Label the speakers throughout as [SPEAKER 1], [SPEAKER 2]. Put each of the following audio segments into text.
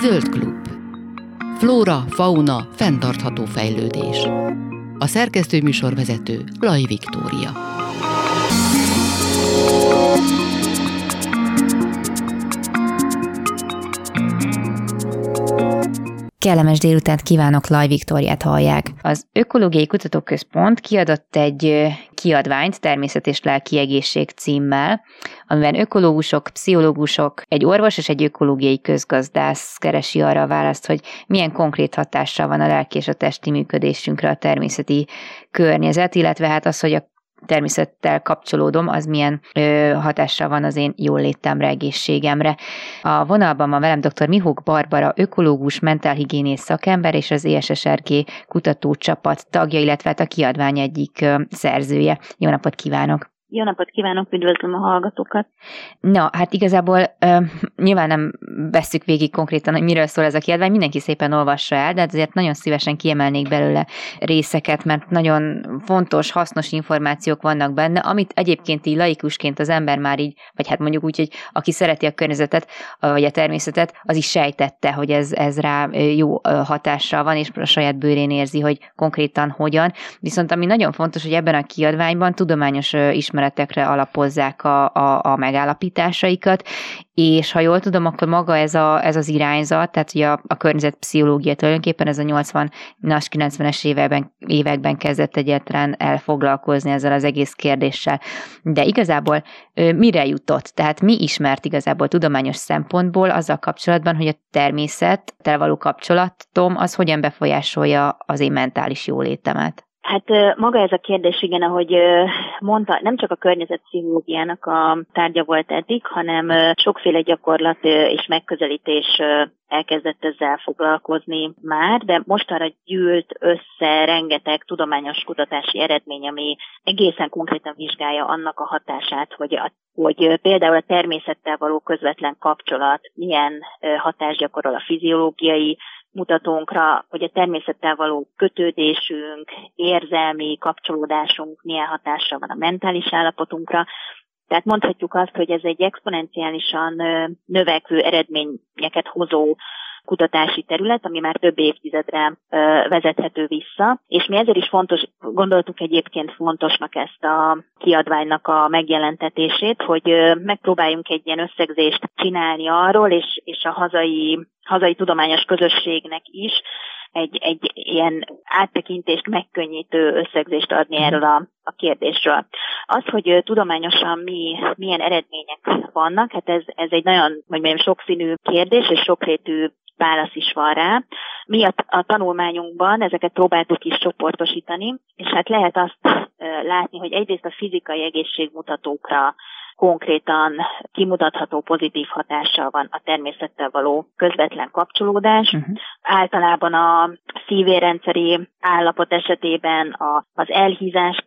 [SPEAKER 1] Zöld klub. Flóra, fauna, fenntartható fejlődés. A szerkesztő műsorvezető Laj Viktória.
[SPEAKER 2] Kellemes délutánt kívánok, Laj Viktóriát hallják. Az Ökológiai Kutatóközpont kiadott egy kiadványt Természet és Lelki Egészség címmel, amiben ökológusok, pszichológusok, egy orvos és egy ökológiai közgazdász keresi arra a választ, hogy milyen konkrét hatással van a lelki és a testi működésünkre a természeti környezet, illetve hát az, hogy a természettel kapcsolódom, az milyen ö, hatással van az én jól létemre, egészségemre. A vonalban van velem dr. Mihók Barbara, ökológus, mentálhigiénész szakember és az ESSRG kutatócsapat tagja, illetve hát a kiadvány egyik ö, szerzője. Jó napot kívánok!
[SPEAKER 3] Jó napot kívánok, üdvözlöm a hallgatókat!
[SPEAKER 2] Na, hát igazából uh, nyilván nem veszük végig konkrétan, hogy miről szól ez a kiadvány, mindenki szépen olvassa el, de azért nagyon szívesen kiemelnék belőle részeket, mert nagyon fontos, hasznos információk vannak benne, amit egyébként így laikusként az ember már így, vagy hát mondjuk úgy, hogy aki szereti a környezetet, vagy a természetet, az is sejtette, hogy ez, ez rá jó hatással van, és a saját bőrén érzi, hogy konkrétan hogyan. Viszont ami nagyon fontos, hogy ebben a kiadványban tudományos ismeretek ismeretekre alapozzák a, a, a megállapításaikat, és ha jól tudom, akkor maga ez, a, ez az irányzat, tehát ugye a, a környezetpszichológia tulajdonképpen ez a 80-as, 90-es években, években kezdett egyáltalán elfoglalkozni ezzel az egész kérdéssel. De igazából mire jutott? Tehát mi ismert igazából tudományos szempontból azzal kapcsolatban, hogy a természettel való kapcsolatom az hogyan befolyásolja az én mentális jólétemet?
[SPEAKER 3] Hát maga ez a kérdés, igen, ahogy mondta, nem csak a környezetpszichológiának a tárgya volt eddig, hanem sokféle gyakorlat és megközelítés elkezdett ezzel foglalkozni már, de mostanra gyűlt össze rengeteg tudományos kutatási eredmény, ami egészen konkrétan vizsgálja annak a hatását, hogy, a, hogy például a természettel való közvetlen kapcsolat milyen hatást gyakorol a fiziológiai mutatónkra, hogy a természettel való kötődésünk, érzelmi kapcsolódásunk milyen hatással van a mentális állapotunkra. Tehát mondhatjuk azt, hogy ez egy exponenciálisan növekvő eredményeket hozó kutatási terület, ami már több évtizedre vezethető vissza, és mi ezért is fontos, gondoltuk egyébként fontosnak ezt a kiadványnak a megjelentetését, hogy megpróbáljunk egy ilyen összegzést csinálni arról, és, és a hazai, hazai tudományos közösségnek is egy, egy ilyen áttekintést megkönnyítő összegzést adni mhm. erről a, a kérdésről. Az, hogy tudományosan mi, milyen eredmények vannak, hát ez, ez egy nagyon, hogy mondjam, sokszínű kérdés, és sokrétű válasz is van rá. Mi a, a tanulmányunkban ezeket próbáltuk is csoportosítani, és hát lehet azt látni, hogy egyrészt a fizikai egészségmutatókra konkrétan kimutatható pozitív hatással van a természettel való közvetlen kapcsolódás. Uh-huh. Általában a szívérendszeri állapot esetében a, az elhízást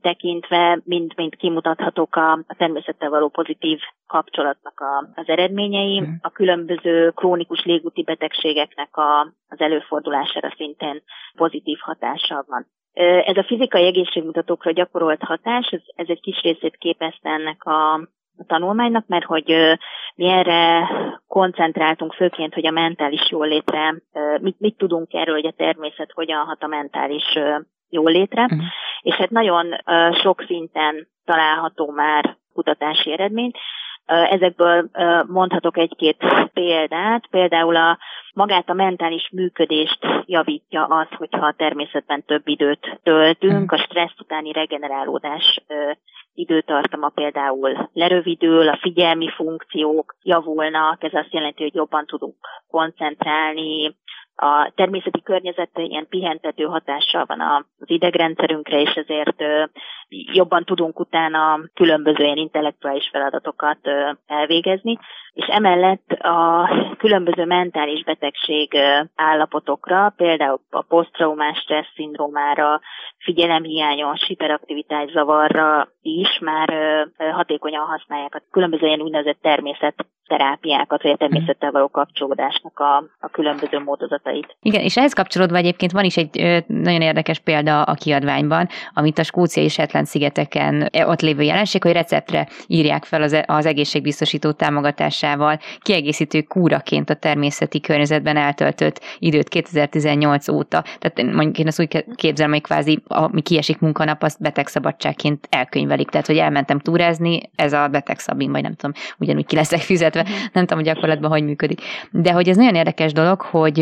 [SPEAKER 3] tekintve mind-mind kimutathatók a, a természettel való pozitív kapcsolatnak a, az eredményei. Uh-huh. A különböző krónikus légúti betegségeknek a, az előfordulására szintén pozitív hatással van. Ez a fizikai egészségmutatókra gyakorolt hatás, ez, ez egy kis részét képezte ennek a, a tanulmánynak, mert hogy mi erre koncentráltunk főként, hogy a mentális jólétre, mit, mit tudunk erről, hogy a természet hogyan hat a mentális jólétre, uh-huh. és hát nagyon sok szinten található már kutatási eredmény. Ezekből mondhatok egy-két példát. Például a magát a mentális működést javítja az, hogyha a természetben több időt töltünk, a stressz utáni regenerálódás időtartama például lerövidül, a figyelmi funkciók javulnak, ez azt jelenti, hogy jobban tudunk koncentrálni, a természeti környezetben ilyen pihentető hatással van az idegrendszerünkre, és ezért jobban tudunk utána különböző ilyen intellektuális feladatokat elvégezni, és emellett a különböző mentális betegség állapotokra, például a posztraumás stressz szindrómára, figyelemhiányos, hiperaktivitás zavarra is már hatékonyan használják a különböző ilyen úgynevezett természet terápiákat, vagy a természettel való kapcsolódásnak a, a különböző módozatait.
[SPEAKER 2] Igen, és ehhez kapcsolódva egyébként van is egy nagyon érdekes példa a kiadványban, amit a skóciai Shetland szigeteken e, ott lévő jelenség, hogy receptre írják fel az, az egészségbiztosító támogatásával kiegészítő kúraként a természeti környezetben eltöltött időt 2018 óta. Tehát mondjuk én azt úgy képzelem, hogy kvázi ami kiesik munkanap, azt betegszabadságként elkönyvelik. Tehát, hogy elmentem túrázni, ez a betegszabin, vagy nem tudom, ugyanúgy ki leszek fizetve, nem tudom, hogy gyakorlatban hogy működik. De hogy ez nagyon érdekes dolog, hogy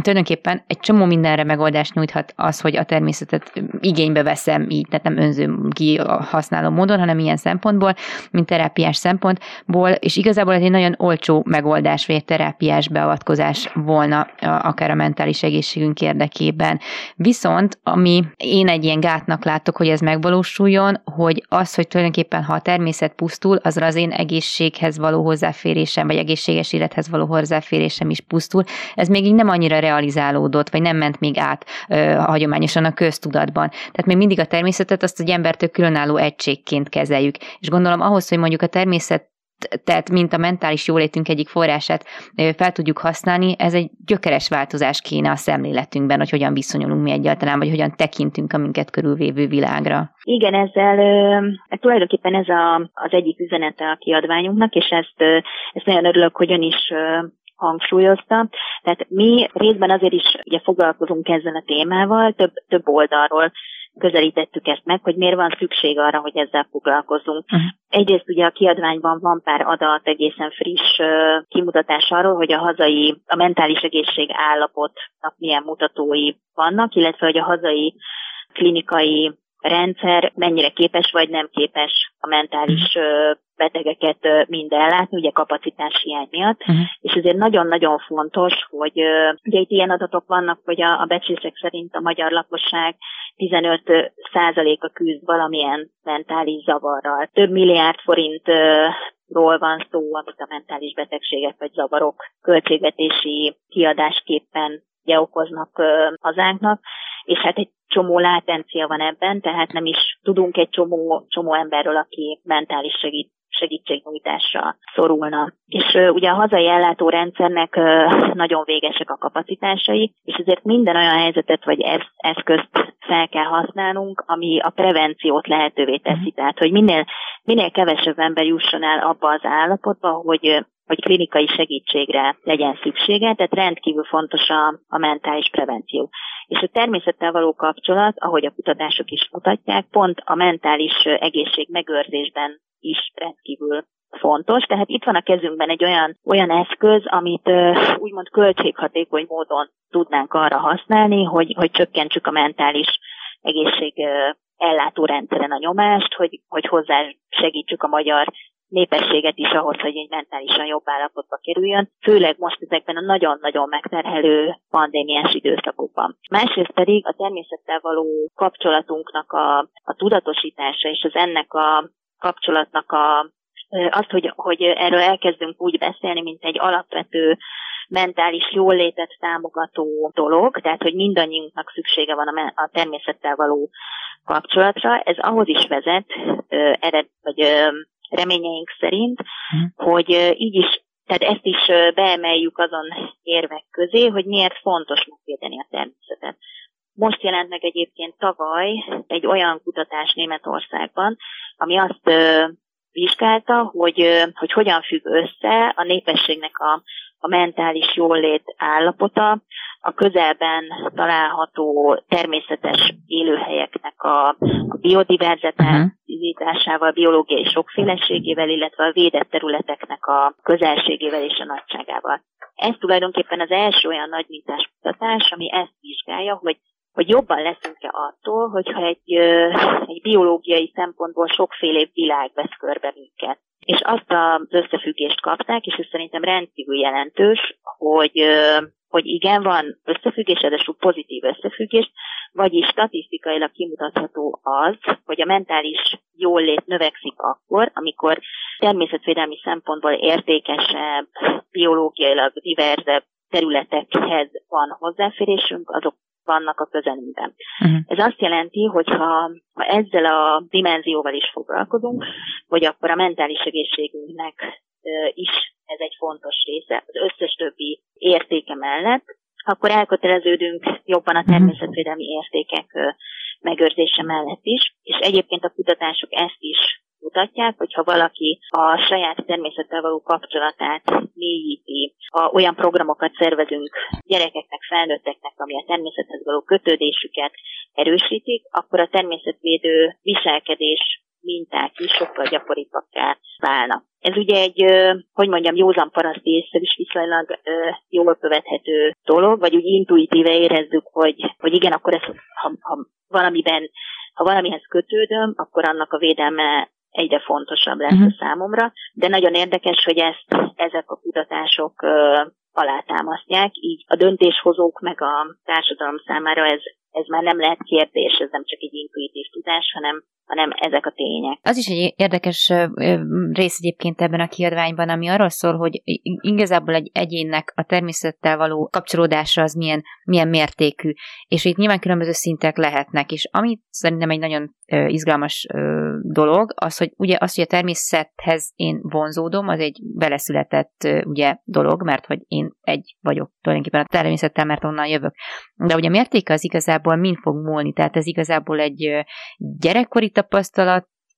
[SPEAKER 2] tulajdonképpen egy csomó mindenre megoldást nyújthat az, hogy a természetet igénybe veszem így, tehát nem önző ki használó módon, hanem ilyen szempontból, mint terápiás szempontból, és igazából ez egy nagyon olcsó megoldás, vagy egy terápiás beavatkozás volna akár a mentális egészségünk érdekében. Viszont, ami én egy ilyen gátnak látok, hogy ez megvalósuljon, hogy az, hogy tulajdonképpen ha a természet pusztul, azra az én egészséghez való hozzáférésem, vagy egészséges élethez való hozzáférésem is pusztul. Ez még így nem annyira realizálódott, vagy nem ment még át ö, hagyományosan a köztudatban. Tehát még mindig a természetet azt egy embertől különálló egységként kezeljük. És gondolom ahhoz, hogy mondjuk a természet tehát mint a mentális jólétünk egyik forrását fel tudjuk használni, ez egy gyökeres változás kéne a szemléletünkben, hogy hogyan viszonyulunk mi egyáltalán, vagy hogyan tekintünk a minket körülvévő világra.
[SPEAKER 3] Igen, ezzel e, tulajdonképpen ez a, az egyik üzenete a kiadványunknak, és ezt, ezt nagyon örülök, hogy ön is hangsúlyozta. Tehát mi részben azért is ugye foglalkozunk ezzel a témával, több, több oldalról közelítettük ezt meg, hogy miért van szükség arra, hogy ezzel foglalkozunk. Uh-huh. Egyrészt ugye a kiadványban van pár adat, egészen friss uh, kimutatás arról, hogy a hazai, a mentális egészség állapotnak milyen mutatói vannak, illetve hogy a hazai klinikai rendszer mennyire képes vagy nem képes a mentális uh, betegeket mind ellátni, ugye kapacitás hiány miatt, uh-huh. és ezért nagyon-nagyon fontos, hogy ugye itt ilyen adatok vannak, hogy a, a becslések szerint a magyar lakosság 15 százaléka küzd valamilyen mentális zavarral. Több milliárd forintról van szó, amit a mentális betegségek vagy zavarok költségvetési kiadásképpen okoznak hazánknak, és hát egy csomó látencia van ebben, tehát nem is tudunk egy csomó, csomó emberről, aki mentális segít, segítségnyújtásra szorulna. És uh, ugye a hazai ellátórendszernek uh, nagyon végesek a kapacitásai, és ezért minden olyan helyzetet vagy eszközt fel kell használnunk, ami a prevenciót lehetővé teszi. Mhm. Tehát, hogy minél, minél kevesebb ember jusson el abba az állapotba, hogy hogy klinikai segítségre legyen szüksége, tehát rendkívül fontos a, a mentális prevenció. És a természettel való kapcsolat, ahogy a kutatások is mutatják, pont a mentális egészség megőrzésben is rendkívül fontos. Tehát itt van a kezünkben egy olyan, olyan eszköz, amit úgymond költséghatékony módon tudnánk arra használni, hogy, hogy csökkentsük a mentális egészség uh, ellátórendszeren a nyomást, hogy, hogy hozzá segítsük a magyar népességet is ahhoz, hogy egy mentálisan jobb állapotba kerüljön, főleg most ezekben a nagyon-nagyon megterhelő pandémiás időszakokban. Másrészt pedig a természettel való kapcsolatunknak a, a tudatosítása és az ennek a kapcsolatnak a azt, hogy, hogy erről elkezdünk úgy beszélni, mint egy alapvető mentális jólétet támogató dolog, tehát hogy mindannyiunknak szüksége van a, a természettel való kapcsolatra. Ez ahhoz is vezet, ered, vagy reményeink szerint, hmm. hogy így is, tehát ezt is beemeljük azon érvek közé, hogy miért fontos megvédeni a természetet. Most jelent meg egyébként tavaly egy olyan kutatás Németországban, ami azt vizsgálta, hogy, hogy hogyan függ össze a népességnek a, a mentális jólét állapota a közelben található természetes élőhelyeknek a, a biodiverzitásával, uh-huh. biológiai sokféleségével, illetve a védett területeknek a közelségével és a nagyságával. Ez tulajdonképpen az első olyan nagy kutatás, ami ezt vizsgálja, hogy hogy jobban leszünk-e attól, hogyha egy, egy biológiai szempontból sokféle világ vesz körbe minket. És azt az összefüggést kapták, és ez szerintem rendkívül jelentős, hogy hogy igen, van összefüggés, ráadásul pozitív összefüggés, vagyis statisztikailag kimutatható az, hogy a mentális jólét növekszik akkor, amikor természetvédelmi szempontból értékesebb, biológiailag diverzebb területekhez van hozzáférésünk, azok vannak a közelünkben. Uh-huh. Ez azt jelenti, hogy ha, ha ezzel a dimenzióval is foglalkozunk, hogy akkor a mentális egészségünknek is ez egy fontos része az összes többi értéke mellett, akkor elköteleződünk jobban a mhm. természetvédelmi értékek megőrzése mellett is, és egyébként a kutatások ezt is mutatják, hogyha valaki a saját természettel való kapcsolatát mélyíti, a, olyan programokat szervezünk gyerekeknek, felnőtteknek, ami a természethez való kötődésüket erősítik, akkor a természetvédő viselkedés minták is sokkal gyakoribbakká válnak. Ez ugye egy, hogy mondjam, józan paraszti észre is viszonylag jól követhető dolog, vagy úgy intuitíve érezzük, hogy, hogy igen, akkor ez, ha, ha valamiben, ha valamihez kötődöm, akkor annak a védelme egyre fontosabb lesz uh-huh. a számomra, de nagyon érdekes, hogy ezt ezek a kutatások alátámasztják, így a döntéshozók meg a társadalom számára ez, ez már nem lehet kérdés, ez nem csak egy intuitív tudás, hanem hanem ezek a tények.
[SPEAKER 2] Az is egy érdekes rész egyébként ebben a kiadványban, ami arról szól, hogy igazából egy egyénnek a természettel való kapcsolódása az milyen, milyen mértékű, és itt nyilván különböző szintek lehetnek, és amit szerintem egy nagyon izgalmas dolog, az, hogy ugye az, hogy a természethez én vonzódom, az egy beleszületett ugye dolog, mert hogy én egy vagyok tulajdonképpen a természettel, mert onnan jövök. De ugye a mértéke az igazából mind fog múlni, tehát ez igazából egy gyerekkori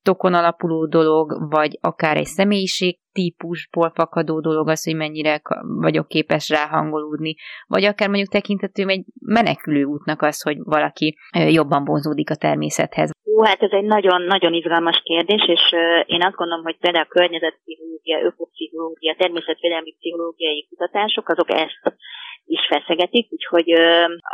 [SPEAKER 2] tapasztalatokon alapuló dolog, vagy akár egy személyiség típusból fakadó dolog az, hogy mennyire vagyok képes ráhangolódni, vagy akár mondjuk tekintető egy menekülő útnak az, hogy valaki jobban vonzódik a természethez.
[SPEAKER 3] Hú, hát ez egy nagyon-nagyon izgalmas kérdés, és én azt gondolom, hogy például a környezetpszichológia, ökopszichológia, természetvédelmi pszichológiai kutatások, azok ezt is feszegetik, úgyhogy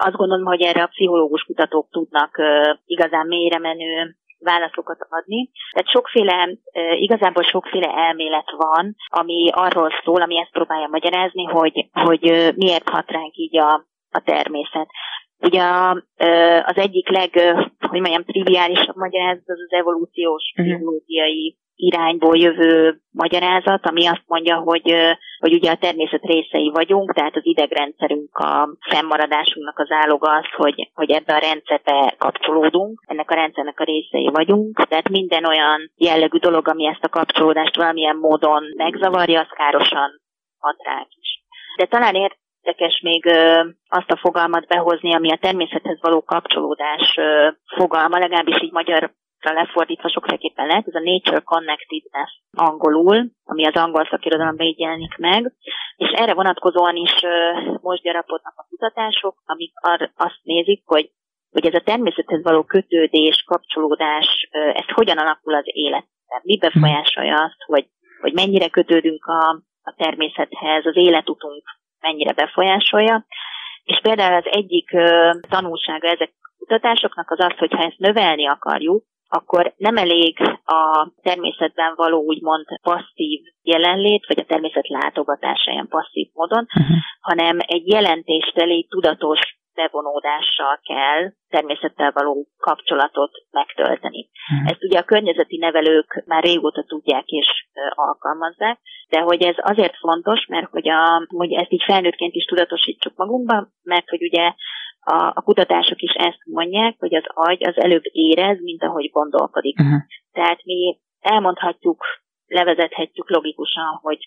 [SPEAKER 3] azt gondolom, hogy erre a pszichológus kutatók tudnak igazán mélyre menő válaszokat adni. Tehát sokféle, igazából sokféle elmélet van, ami arról szól, ami ezt próbálja magyarázni, hogy, hogy miért hat ránk így a, a természet. Ugye az egyik leg, hogy mondjam, triviálisabb magyarázat az az evolúciós uh-huh. Irányból jövő magyarázat, ami azt mondja, hogy, hogy ugye a természet részei vagyunk, tehát az idegrendszerünk a fennmaradásunknak az áloga az, hogy, hogy ebbe a rendszerbe kapcsolódunk, ennek a rendszernek a részei vagyunk, tehát minden olyan jellegű dolog, ami ezt a kapcsolódást valamilyen módon megzavarja, az károsan hat ránk is. De talán érdekes még azt a fogalmat behozni, ami a természethez való kapcsolódás fogalma, legalábbis így magyar lefordítva sokféleképpen lehet, ez a Nature Connectedness angolul, ami az angol szakirodalomban így jelenik meg, és erre vonatkozóan is most gyarapodnak a kutatások, amik ar- azt nézik, hogy hogy ez a természethez való kötődés, kapcsolódás, ez hogyan alakul az életben, mi befolyásolja azt, hogy, hogy mennyire kötődünk a, a természethez, az életutunk mennyire befolyásolja. És például az egyik tanulsága ezek a kutatásoknak az az, hogy ha ezt növelni akarjuk, akkor nem elég a természetben való úgymond passzív jelenlét, vagy a természet látogatása ilyen passzív módon, uh-huh. hanem egy jelentésteli tudatos bevonódással kell természettel való kapcsolatot megtölteni. Uh-huh. Ezt ugye a környezeti nevelők már régóta tudják és alkalmazzák, de hogy ez azért fontos, mert hogy, a, hogy ezt így felnőttként is tudatosítsuk magunkban, mert hogy ugye a, a kutatások is ezt mondják, hogy az agy az előbb érez, mint ahogy gondolkodik. Uh-huh. Tehát mi elmondhatjuk, levezethetjük logikusan, hogy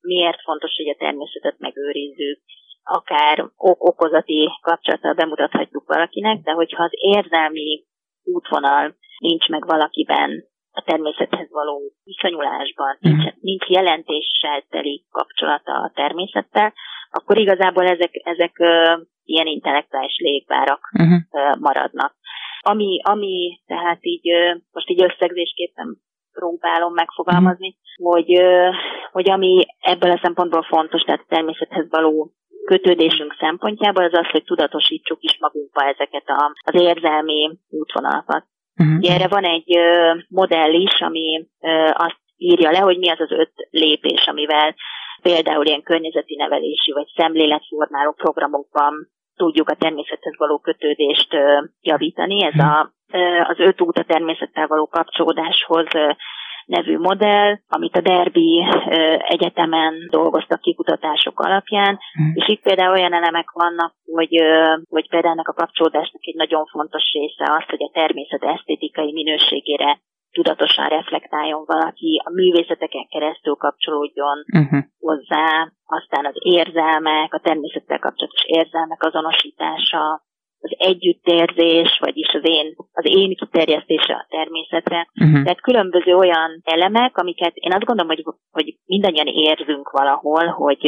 [SPEAKER 3] miért fontos, hogy a természetet megőrizzük, akár ok-okozati kapcsolattal bemutathatjuk valakinek, de hogyha az érzelmi útvonal nincs meg valakiben, a természethez való viszonyulásban, uh-huh. nincs, nincs jelentéssel teli kapcsolata a természettel, akkor igazából ezek, ezek ilyen intellektuális légvárak uh-huh. maradnak. Ami, ami tehát így most így összegzésképpen próbálom megfogalmazni, uh-huh. hogy, hogy ami ebből a szempontból fontos, tehát a természethez való kötődésünk szempontjából, az az, hogy tudatosítsuk is magunkba ezeket a, az érzelmi útvonalakat. Uh-huh. erre van egy modell is, ami azt írja le, hogy mi az az öt lépés, amivel például ilyen környezeti nevelési vagy szemléletformáló programokban tudjuk a természethez való kötődést javítani. Ez a, az öt út a természettel való kapcsolódáshoz nevű modell, amit a Derby Egyetemen dolgoztak ki kutatások alapján, mm. és itt például olyan elemek vannak, hogy, hogy például ennek a kapcsolódásnak egy nagyon fontos része az, hogy a természet esztétikai minőségére tudatosan reflektáljon valaki, a művészeteken keresztül kapcsolódjon uh-huh. hozzá, aztán az érzelmek, a természettel kapcsolatos érzelmek azonosítása, az együttérzés, vagyis az én, az én kiterjesztése a természetre. Uh-huh. Tehát különböző olyan elemek, amiket én azt gondolom, hogy, hogy mindannyian érzünk valahol, hogy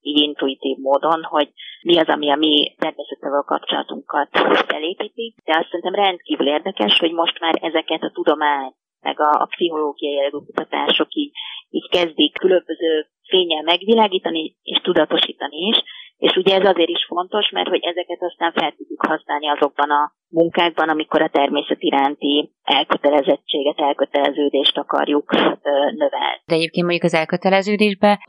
[SPEAKER 3] így intuitív módon, hogy mi az, ami a mi természettel kapcsolatunkat felépíti. De azt szerintem rendkívül érdekes, hogy most már ezeket a tudomány, meg a, a pszichológiai kutatások így, így kezdik különböző fényel megvilágítani és tudatosítani is, és ugye ez azért is fontos, mert hogy ezeket aztán fel tudjuk használni azokban a munkákban, amikor a természet iránti elkötelezettséget, elköteleződést akarjuk növelni.
[SPEAKER 2] De egyébként mondjuk az elköteleződésbe,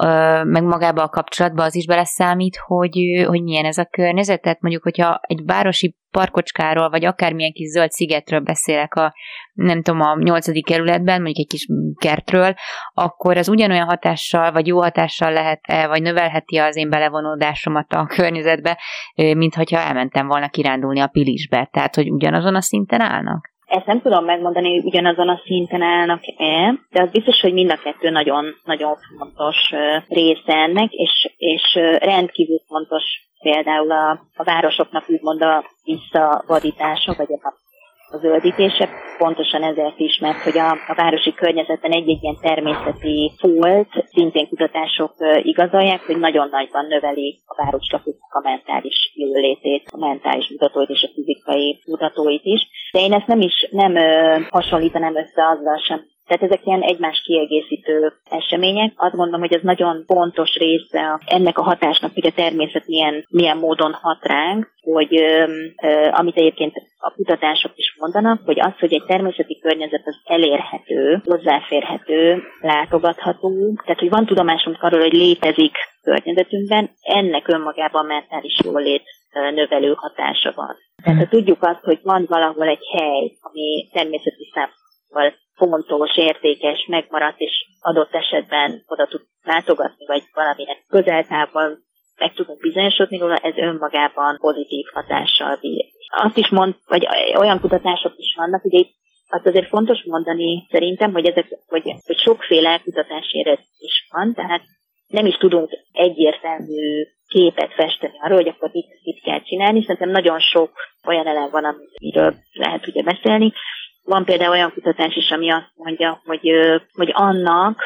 [SPEAKER 2] meg magába a kapcsolatba az is beleszámít, hogy, hogy milyen ez a környezet. Tehát mondjuk, hogyha egy városi parkocskáról, vagy akármilyen kis zöld szigetről beszélek a, nem tudom, a nyolcadik kerületben, mondjuk egy kis kertről, akkor az ugyanolyan hatással, vagy jó hatással lehet -e, vagy növelheti az én belevonódásomat a környezetbe, mint hogyha elmentem volna kirándulni a Pilisbe. Tehát, hogy ugyanazon a szinten állnak?
[SPEAKER 3] Ezt nem tudom megmondani, hogy ugyanazon a szinten állnak-e, de az biztos, hogy mind a kettő nagyon, nagyon fontos része ennek, és, és rendkívül fontos például a, a városoknak úgymond a visszavadítása, vagy a a zöldítése, pontosan ezért is, mert hogy a, a városi környezetben egy-egy ilyen természeti folt, szintén kutatások igazolják, hogy nagyon nagyban növeli a városlakóknak a mentális jólétét, a mentális mutatóit és a fizikai mutatóit is. De én ezt nem is nem ö, hasonlítanám össze azzal sem, tehát ezek ilyen egymás kiegészítő események. Azt gondolom, hogy ez nagyon fontos része ennek a hatásnak, hogy a természet milyen, milyen módon hat ránk, hogy ö, ö, amit egyébként a kutatások is mondanak, hogy az, hogy egy természeti környezet az elérhető, hozzáférhető, látogatható, tehát hogy van tudomásunk arról, hogy létezik környezetünkben, ennek önmagában mentális jólét növelő hatása van. Tehát ha tudjuk azt, hogy van valahol egy hely, ami természeti szempontból fontos, értékes, megmaradt, és adott esetben oda tud látogatni, vagy valamilyen közeltávol meg tudunk bizonyosodni róla, ez önmagában pozitív hatással bír. Azt is mond, vagy olyan kutatások is vannak, ugye itt azt azért fontos mondani szerintem, hogy ezek, hogy, hogy sokféle kutatási eredmény is van, tehát nem is tudunk egyértelmű képet festeni arról, hogy akkor mit, mit kell csinálni. Szerintem nagyon sok olyan elem van, amiről lehet ugye beszélni, van például olyan kutatás is, ami azt mondja, hogy, hogy annak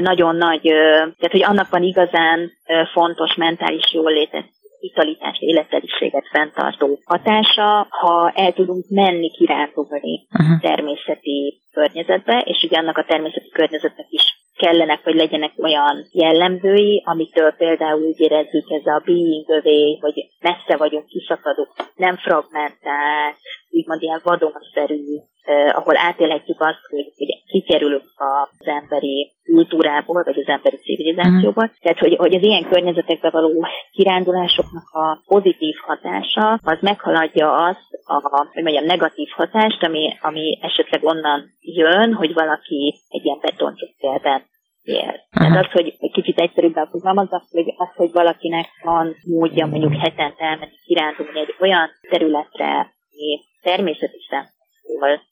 [SPEAKER 3] nagyon nagy, tehát hogy annak van igazán fontos mentális jólétet vitalitást, életeliséget fenntartó hatása, ha el tudunk menni kirándulni uh-huh. természeti környezetbe, és ugye annak a természeti környezetnek is kellenek, hogy legyenek olyan jellemzői, amitől például úgy érezzük ez a being övé, hogy messze vagyunk, kiszakadunk, nem fragmentált, úgymond ilyen vadonszerű eh, ahol átélhetjük azt, hogy, hogy kikerülünk az emberi kultúrából, vagy az emberi civilizációból. Mm. Tehát, hogy, hogy az ilyen környezetekbe való kirándulásoknak a pozitív hatása, az meghaladja azt a, hogy mondjam, negatív hatást, ami, ami esetleg onnan jön, hogy valaki egy ilyen betoncsukkelben él. Tehát az, hogy egy kicsit egyszerűbben fogalmazok, hogy az, hogy valakinek van módja mondjuk hetente elmenni kirándulni egy olyan területre, ami természeti szempontból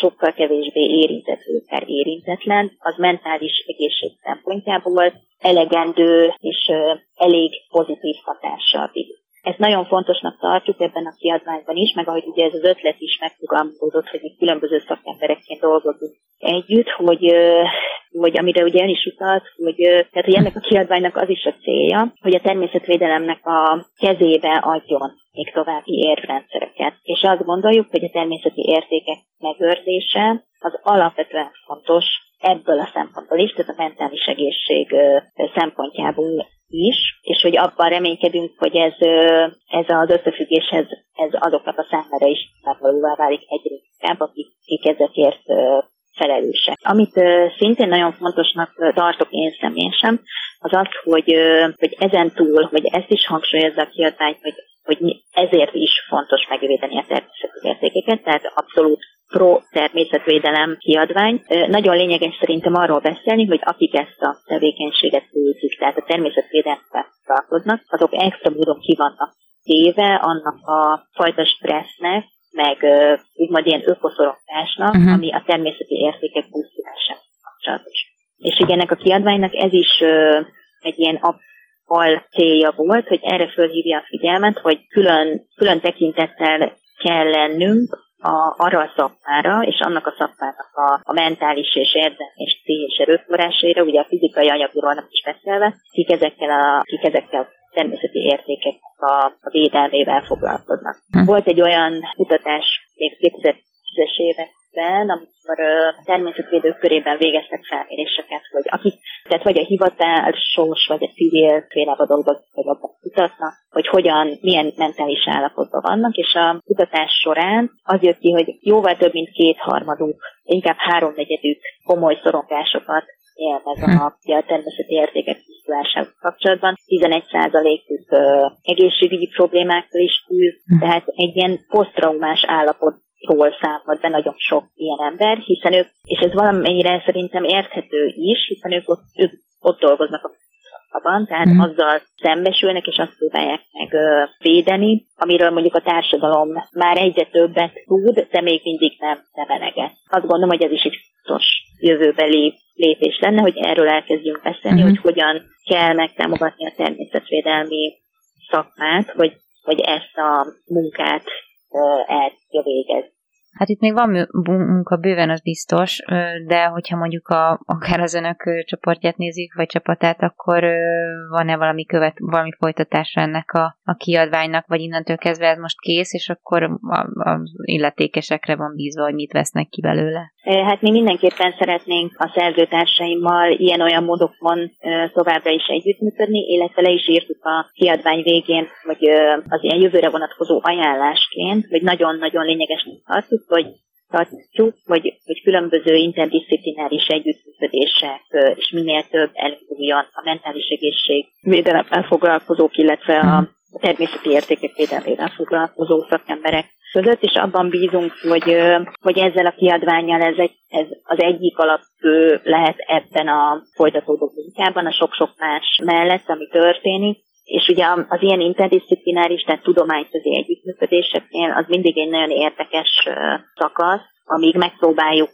[SPEAKER 3] sokkal kevésbé érintett, akár érintetlen, az mentális egészség szempontjából elegendő és elég pozitív hatással bír. Ezt nagyon fontosnak tartjuk ebben a kiadványban is, meg ahogy ugye ez az ötlet is megfogalmazódott, hogy mi különböző szakemberekként dolgozunk együtt, hogy, hogy amire ugye ön is utalt, hogy, tehát, hogy ennek a kiadványnak az is a célja, hogy a természetvédelemnek a kezébe adjon még további érvrendszereket. És azt gondoljuk, hogy a természeti értékek megőrzése az alapvetően fontos ebből a szempontból is, tehát a mentális egészség szempontjából is, és hogy abban reménykedünk, hogy ez, ez az összefüggés ez, ez azoknak a számára is megvalóvá válik egyre inkább, akik, akik ezekért felelősek. Amit szintén nagyon fontosnak tartok én személyesen, az az, hogy, hogy ezen túl, hogy ezt is hangsúlyozza a kiadvány, hogy, hogy ezért is fontos megvédeni a természeti értékeket, tehát abszolút pro természetvédelem kiadvány. Nagyon lényeges szerintem arról beszélni, hogy akik ezt a tevékenységet végzik, tehát a természetvédelemben tartoznak, azok extra módon ki vannak téve annak a fajta stressznek, meg úgymond ilyen ökoszorongásnak, uh-huh. ami a természeti értékek pusztulásával kapcsolatos. És ugye ennek a kiadványnak ez is ö, egy ilyen al célja volt, hogy erre fölhívja a figyelmet, hogy külön, külön tekintettel kell lennünk a, arra a szakmára, és annak a szakmának a, a mentális és érzelmi és pszichés erőforrásaira, ugye a fizikai anyagról is beszélve, kik ezekkel a, kik ezekkel a természeti értékeknek a, a védelmével foglalkoznak. Hm. Volt egy olyan kutatás 2010-es évek években, amikor természetvédők körében végeztek felméréseket, hogy akik, tehát vagy a hivatásos, vagy a civil félában dolgoznak, vagy abban kutatnak, hogy hogyan, milyen mentális állapotban vannak, és a kutatás során az jött ki, hogy jóval több mint kétharmaduk, inkább háromnegyedük komoly szorongásokat élvez a, hm. a természeti értékek tisztulásával kapcsolatban. 11%-uk egészségügyi problémákkal is küzd, hm. tehát egy ilyen posztraumás állapot ról számol be nagyon sok ilyen ember, hiszen ők, és ez valamennyire szerintem érthető is, hiszen ők ott, ők ott dolgoznak a abban, tehát mm. azzal szembesülnek, és azt próbálják meg ö, védeni, amiről mondjuk a társadalom már egyre többet tud, de még mindig nem, nem eleget. Azt gondolom, hogy ez is egy fontos jövőbeli lépés lenne, hogy erről elkezdjünk beszélni, mm. hogy hogyan kell megtámogatni a természetvédelmi szakmát, hogy, hogy ezt a munkát el tudja végezni.
[SPEAKER 2] Hát itt még van munka bőven, az biztos, de hogyha mondjuk a, akár az önök csoportját nézik, vagy csapatát, akkor van-e valami követ, valami folytatása ennek a, a kiadványnak, vagy innentől kezdve ez most kész, és akkor az illetékesekre van bízva, hogy mit vesznek ki belőle?
[SPEAKER 3] Hát mi mindenképpen szeretnénk a szerzőtársaimmal ilyen-olyan módokon továbbra is együttműködni, illetve le is írtuk a kiadvány végén, hogy az ilyen jövőre vonatkozó ajánlásként, hogy nagyon-nagyon lényegesnek tartjuk, hogy tartjuk, hogy, hogy különböző interdisziplináris együttműködések és minél több elinduljon a mentális egészség védelemmel foglalkozók, illetve a természeti értékek védelmével foglalkozó szakemberek között, és abban bízunk, hogy, hogy ezzel a kiadványjal ez, egy, ez az egyik alapfő lehet ebben a folytatódó munkában, a sok-sok más mellett, ami történik, és ugye az ilyen interdisziplináris, tehát tudományközi együttműködéseknél az mindig egy nagyon érdekes szakasz, amíg megpróbáljuk,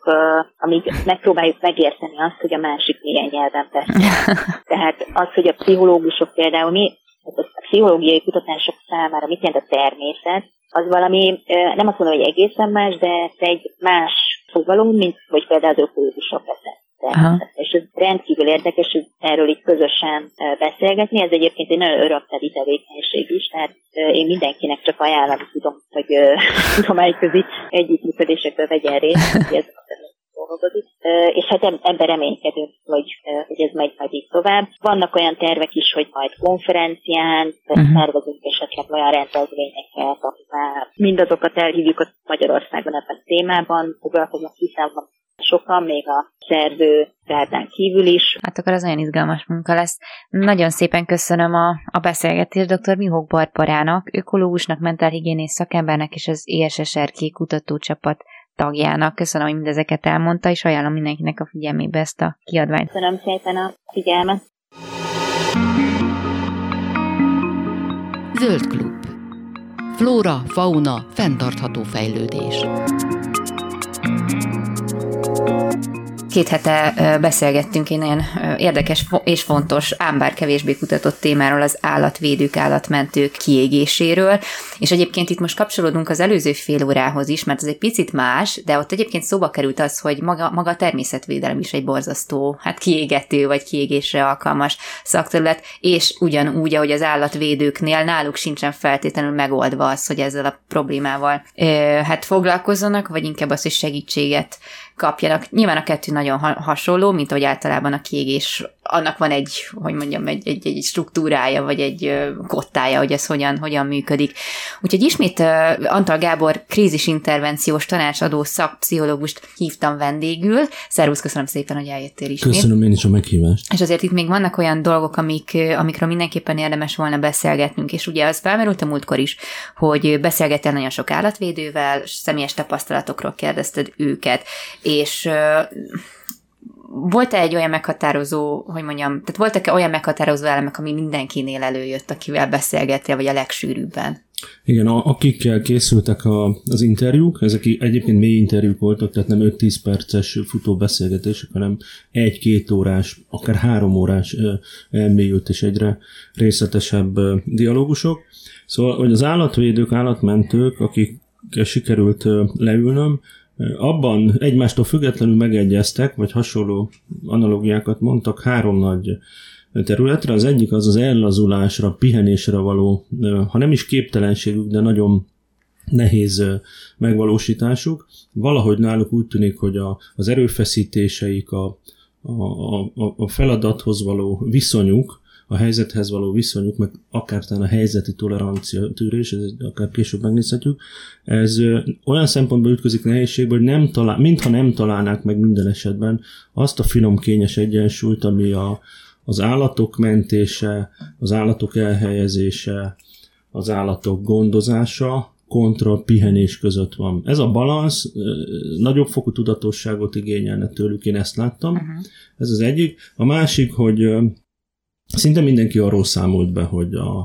[SPEAKER 3] amíg megpróbáljuk megérteni azt, hogy a másik milyen nyelven beszél. Tehát az, hogy a pszichológusok például mi, a pszichológiai kutatások számára mit jelent a természet, az valami, nem azt mondom, hogy egészen más, de egy más fogalom, mint hogy például az ökológusok beszél. És ez rendkívül érdekes, hogy erről itt közösen beszélgetni. Ez egyébként egy nagyon örömteli tevékenység is, tehát én mindenkinek csak ajánlani tudom, hogy tudományközi együttműködésekbe vegyen részt, ez dolgozik, és hát ebben reménykedünk, hogy, hogy ez megy majd így tovább. Vannak olyan tervek is, hogy majd konferencián, uh-huh. szervezünk esetleg olyan rendezvényeket, ahol már mindazokat elhívjuk a Magyarországon ebben a témában, foglalkoznak hiszen van sokan, még a szerző gárdán kívül is.
[SPEAKER 2] Hát akkor az nagyon izgalmas munka lesz. Nagyon szépen köszönöm a, a beszélgetést dr. Mihók Barbarának, ökológusnak, mentálhigiénész szakembernek és az ESSRK kutatócsapat tagjának. Köszönöm, hogy mindezeket elmondta, és ajánlom mindenkinek a figyelmébe ezt a kiadványt.
[SPEAKER 3] Köszönöm szépen a figyelmet.
[SPEAKER 1] Zöld klub. Flóra, fauna, fenntartható fejlődés.
[SPEAKER 2] Két hete beszélgettünk egy nagyon érdekes és fontos, ám bár kevésbé kutatott témáról, az állatvédők, állatmentők kiégéséről, és egyébként itt most kapcsolódunk az előző fél órához is, mert az egy picit más, de ott egyébként szóba került az, hogy maga, maga a természetvédelem is egy borzasztó, hát kiégető vagy kiégésre alkalmas szakterület, és ugyanúgy, ahogy az állatvédőknél náluk sincsen feltétlenül megoldva az, hogy ezzel a problémával hát foglalkozzanak, vagy inkább az, hogy segítséget kapjanak. Nyilván a kettő nagyon ha- hasonló, mint ahogy általában a kiégés, annak van egy, hogy mondjam, egy, egy, egy struktúrája, vagy egy kottája, hogy ez hogyan, hogyan működik. Úgyhogy ismét Antal Gábor krízisintervenciós tanácsadó szakpszichológust hívtam vendégül. Szervusz, köszönöm szépen, hogy eljöttél is.
[SPEAKER 4] Köszönöm én is a meghívást.
[SPEAKER 2] És azért itt még vannak olyan dolgok, amik, amikről mindenképpen érdemes volna beszélgetnünk, és ugye az felmerült a múltkor is, hogy beszélgettél nagyon sok állatvédővel, személyes tapasztalatokról kérdezted őket, és volt-e egy olyan meghatározó, hogy mondjam, tehát voltak-e olyan meghatározó elemek, ami mindenkinél előjött, akivel beszélgettél, vagy a legsűrűbben?
[SPEAKER 4] Igen, a, akikkel készültek a, az interjúk, ezek egyébként mély interjúk voltak, tehát nem 5-10 perces futó beszélgetések, hanem egy-két órás, akár három órás elmélyült és egyre részletesebb dialógusok. Szóval, hogy az állatvédők, állatmentők, akik sikerült leülnöm, abban egymástól függetlenül megegyeztek, vagy hasonló analógiákat mondtak három nagy területre. Az egyik az az ellazulásra, pihenésre való, ha nem is képtelenségük, de nagyon nehéz megvalósításuk. Valahogy náluk úgy tűnik, hogy a, az erőfeszítéseik, a, a, a, feladathoz való viszonyuk, a helyzethez való viszonyuk, meg akár talán a helyzeti tolerancia tűrés, ez akár később megnézhetjük, ez olyan szempontból ütközik nehézségbe, hogy nem talál, mintha nem találnák meg minden esetben azt a finom kényes egyensúlyt, ami a, az állatok mentése, az állatok elhelyezése, az állatok gondozása, kontra pihenés között van. Ez a balansz nagyobb fokú tudatosságot igényelne tőlük, én ezt láttam. Uh-huh. Ez az egyik. A másik, hogy szinte mindenki arról számolt be, hogy a,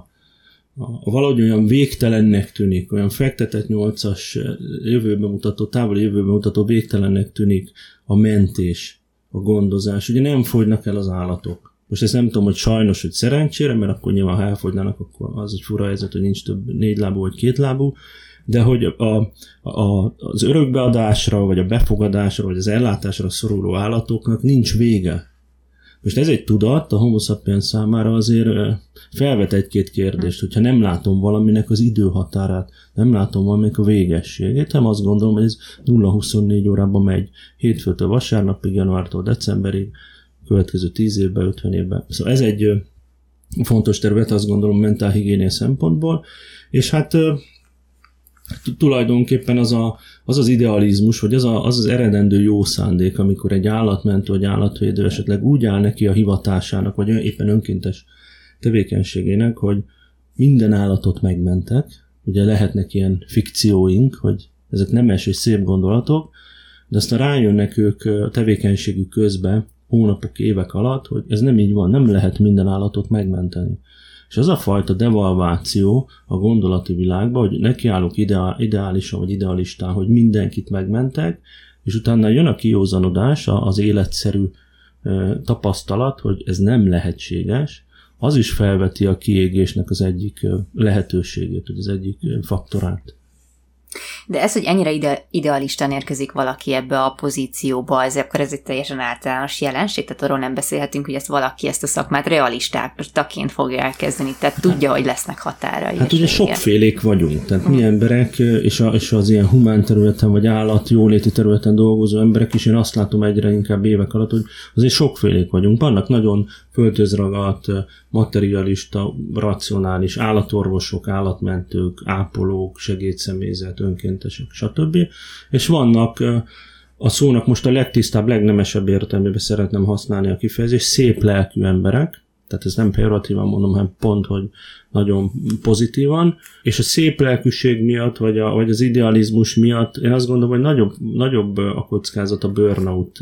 [SPEAKER 4] a valahogy olyan végtelennek tűnik, olyan fektetett nyolcas jövőbe mutató, távoli jövőbe mutató végtelennek tűnik a mentés, a gondozás. Ugye nem fogynak el az állatok. Most ezt nem tudom, hogy sajnos, hogy szerencsére, mert akkor nyilván ha elfogynának, akkor az egy fura helyzet, hogy nincs több négy lábú vagy két lábú, de hogy a, a, az örökbeadásra, vagy a befogadásra, vagy az ellátásra szoruló állatoknak nincs vége. Most ez egy tudat a homo sapiens számára azért felvet egy-két kérdést, hogyha nem látom valaminek az időhatárát, nem látom valaminek a végességét, nem azt gondolom, hogy ez 0-24 órában megy. Hétfőtől vasárnapig, januártól decemberig, következő 10 évben, 50 évben. Szóval ez egy fontos terület, azt gondolom mentálhigiénia szempontból, és hát tulajdonképpen az, a, az az idealizmus, vagy az, a, az az eredendő jó szándék, amikor egy állatmentő vagy állatvédő esetleg úgy áll neki a hivatásának, vagy éppen önkéntes tevékenységének, hogy minden állatot megmentek, ugye lehetnek ilyen fikcióink, hogy ezek nemes és szép gondolatok, de aztán rájönnek ők a tevékenységük közben, hónapok, évek alatt, hogy ez nem így van, nem lehet minden állatot megmenteni. És az a fajta devalváció a gondolati világban, hogy nekiállok ideál, ideálisan vagy idealistán, hogy mindenkit megmentek, és utána jön a kiózanodás, az életszerű tapasztalat, hogy ez nem lehetséges, az is felveti a kiégésnek az egyik lehetőségét, vagy az egyik faktorát.
[SPEAKER 2] De ez, hogy ennyire ide, idealistán érkezik valaki ebbe a pozícióba, ez akkor ez egy teljesen általános jelenség, tehát arról nem beszélhetünk, hogy ezt valaki ezt a szakmát realistáként fogja elkezdeni, tehát tudja, hogy lesznek határai.
[SPEAKER 4] Hát ugye sokfélék vagyunk, tehát mi emberek, és, a, és az ilyen humán területen, vagy állat, jóléti területen dolgozó emberek is, én azt látom egyre inkább évek alatt, hogy azért sokfélék vagyunk. Vannak nagyon föltözragadt, materialista, racionális állatorvosok, állatmentők, ápolók, segédszemélyzet, önkéntesek, stb. És vannak a szónak most a legtisztább, legnemesebb értelmében szeretném használni a kifejezést, szép lelkű emberek, tehát ez nem pejoratívan mondom, hanem pont, hogy nagyon pozitívan, és a szép lelkűség miatt, vagy, a, vagy az idealizmus miatt én azt gondolom, hogy nagyobb, nagyobb a kockázat a burnout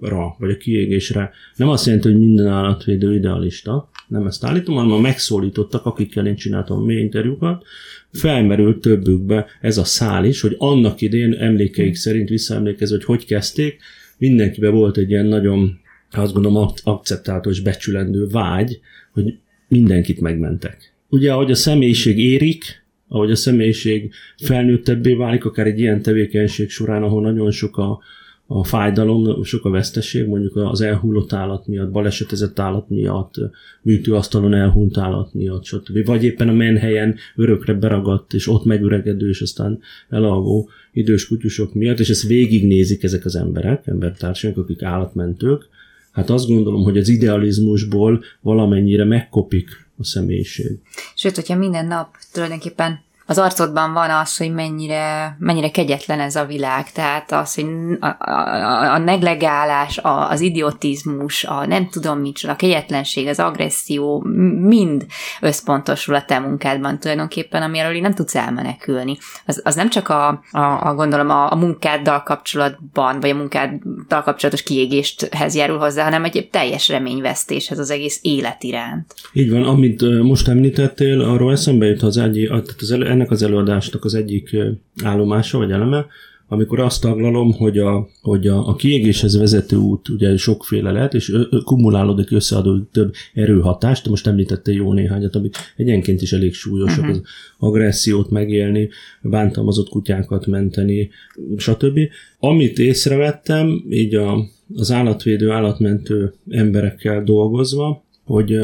[SPEAKER 4] ra, vagy a kiégésre nem azt jelenti, hogy minden állatvédő idealista, nem ezt állítom, hanem a megszólítottak, akikkel én csináltam mély interjúkat, felmerült többükbe ez a szál is, hogy annak idén emlékeik szerint visszaemlékező, hogy hogy kezdték, mindenkiben volt egy ilyen nagyon, azt gondolom, akceptálható és becsülendő vágy, hogy mindenkit megmentek. Ugye, ahogy a személyiség érik, ahogy a személyiség felnőttebbé válik, akár egy ilyen tevékenység során, ahol nagyon sok a, a fájdalom, sok a veszteség, mondjuk az elhullott állat miatt, balesetezett állat miatt, műtőasztalon elhunyt állat miatt, stb. Vagy éppen a menhelyen örökre beragadt, és ott megüregedő, és aztán elalvó idős kutyusok miatt, és ezt végignézik ezek az emberek, embertársaink, akik állatmentők, hát azt gondolom, hogy az idealizmusból valamennyire megkopik a személyiség.
[SPEAKER 2] Sőt, hogyha minden nap tulajdonképpen az arcodban van az, hogy mennyire, mennyire kegyetlen ez a világ, tehát az, hogy a, a, a neglegálás, a, az idiotizmus, a nem tudom micsoda, a kegyetlenség, az agresszió, mind összpontosul a te munkádban tulajdonképpen, amiről nem tudsz elmenekülni. Az, az nem csak a, a, a gondolom a, a munkáddal kapcsolatban, vagy a munkáddal kapcsolatos kiégésthez járul hozzá, hanem egy teljes reményvesztéshez az egész élet iránt.
[SPEAKER 4] Így van, amit most említettél, arról eszembe jut az, egy, az ennek az előadásnak az egyik állomása vagy eleme, amikor azt taglalom, hogy a, hogy a, a kiégéshez vezető út ugye sokféle lehet, és kumulálódik, összeadó több erőhatást, most említette jó néhányat, amik egyenként is elég súlyosak, uh-huh. az agressziót megélni, bántalmazott kutyákat menteni, stb. Amit észrevettem, így a, az állatvédő, állatmentő emberekkel dolgozva, hogy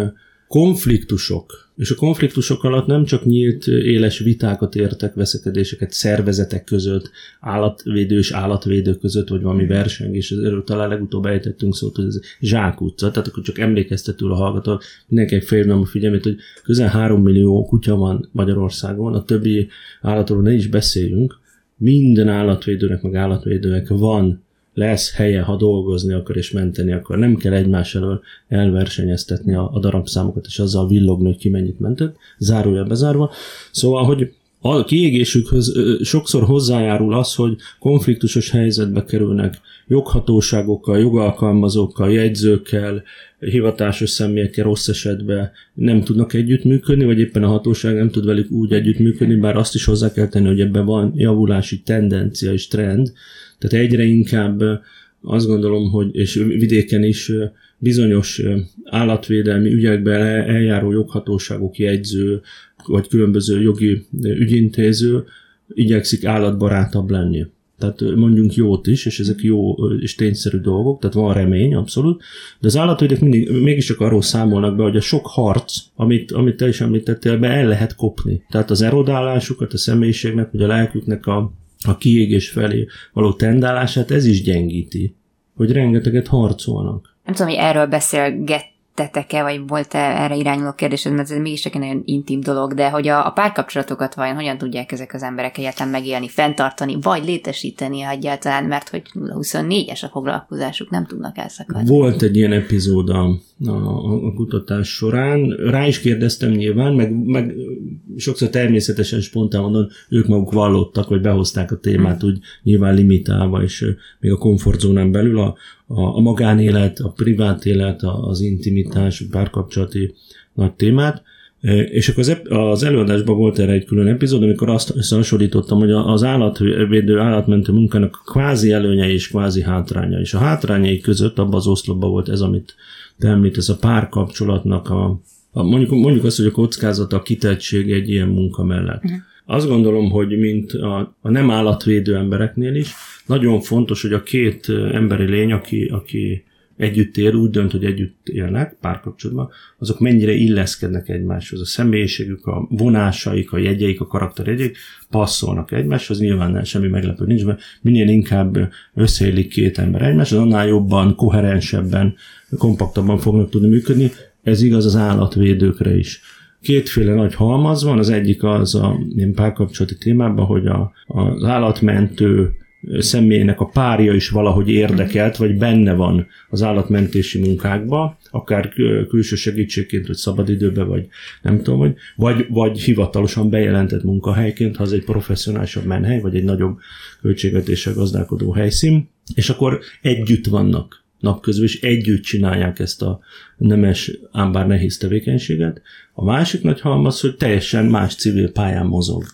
[SPEAKER 4] konfliktusok, és a konfliktusok alatt nem csak nyílt, éles vitákat értek, veszekedéseket szervezetek között, állatvédő és állatvédő között, vagy valami verseng, és erről talán legutóbb ejtettünk szót, hogy ez zsákutca, tehát akkor csak emlékeztetül a hallgató, mindenki felhívnám a figyelmét, hogy közel 3 millió kutya van Magyarországon, a többi állatról ne is beszéljünk, minden állatvédőnek, meg állatvédőnek van lesz helye, ha dolgozni akar és menteni akar. Nem kell egymás elől elversenyeztetni a, a darabszámokat, és azzal villogni, hogy ki mennyit mentett, zárója bezárva. Szóval, hogy a kiégésükhöz sokszor hozzájárul az, hogy konfliktusos helyzetbe kerülnek joghatóságokkal, jogalkalmazókkal, jegyzőkkel, hivatásos személyekkel rossz esetben nem tudnak együttműködni, vagy éppen a hatóság nem tud velük úgy együttműködni, bár azt is hozzá kell tenni, hogy ebben van javulási tendencia és trend, tehát egyre inkább azt gondolom, hogy és vidéken is bizonyos állatvédelmi ügyekben eljáró joghatóságok jegyző, vagy különböző jogi ügyintéző igyekszik állatbarátabb lenni. Tehát mondjunk jót is, és ezek jó és tényszerű dolgok, tehát van remény, abszolút. De az állatvédők mindig, mégis csak arról számolnak be, hogy a sok harc, amit, amit te is említettél be, el lehet kopni. Tehát az erodálásukat, a személyiségnek, vagy a lelküknek a, a kiégés felé való tendálását ez is gyengíti, hogy rengeteget harcolnak.
[SPEAKER 2] Nem tudom, hogy erről beszélget tettek-e, vagy volt-e erre irányuló kérdés, mert ez mégis egy nagyon intim dolog, de hogy a, a párkapcsolatokat vajon hogyan tudják ezek az emberek egyáltalán megélni, fenntartani, vagy létesíteni egyáltalán, mert hogy 24-es a foglalkozásuk, nem tudnak elszakadni.
[SPEAKER 4] Volt egy ilyen epizód a, a, a kutatás során, rá is kérdeztem nyilván, meg, meg sokszor természetesen spontán mondom, ők maguk vallottak, hogy behozták a témát úgy nyilván limitálva, és még a komfortzónán belül a, a, magánélet, a privát élet, az intimitás, párkapcsolati nagy témát, e, és akkor az, előadásban volt erre egy külön epizód, amikor azt összehasonlítottam, hogy az állatvédő, állatmentő munkának kvázi előnyei és kvázi hátránya. És a hátrányai között abban az oszlopban volt ez, amit te említesz, a párkapcsolatnak a, a mondjuk, mondjuk azt, hogy a kockázata, a kitettség egy ilyen munka mellett. Uh-huh. Azt gondolom, hogy mint a, a nem állatvédő embereknél is, nagyon fontos, hogy a két emberi lény, aki, aki együtt él, úgy dönt, hogy együtt élnek párkapcsolatban, azok mennyire illeszkednek egymáshoz. A személyiségük, a vonásaik, a jegyeik, a karakterjegyeik passzolnak egymáshoz, nyilván semmi meglepő nincs, mert minél inkább összeélik két ember egymáshoz, annál jobban, koherensebben, kompaktabban fognak tudni működni. Ez igaz az állatvédőkre is kétféle nagy halmaz van, az egyik az a ilyen párkapcsolati témában, hogy a, az állatmentő személynek a párja is valahogy érdekelt, vagy benne van az állatmentési munkákba, akár külső segítségként, vagy szabadidőben, vagy nem tudom, hogy, vagy, vagy hivatalosan bejelentett munkahelyként, ha az egy professzionálisabb menhely, vagy egy nagyobb költségvetéssel gazdálkodó helyszín, és akkor együtt vannak napközben, és együtt csinálják ezt a nemes, ám bár nehéz tevékenységet. A másik nagy halmaz, hogy teljesen más civil pályán mozog.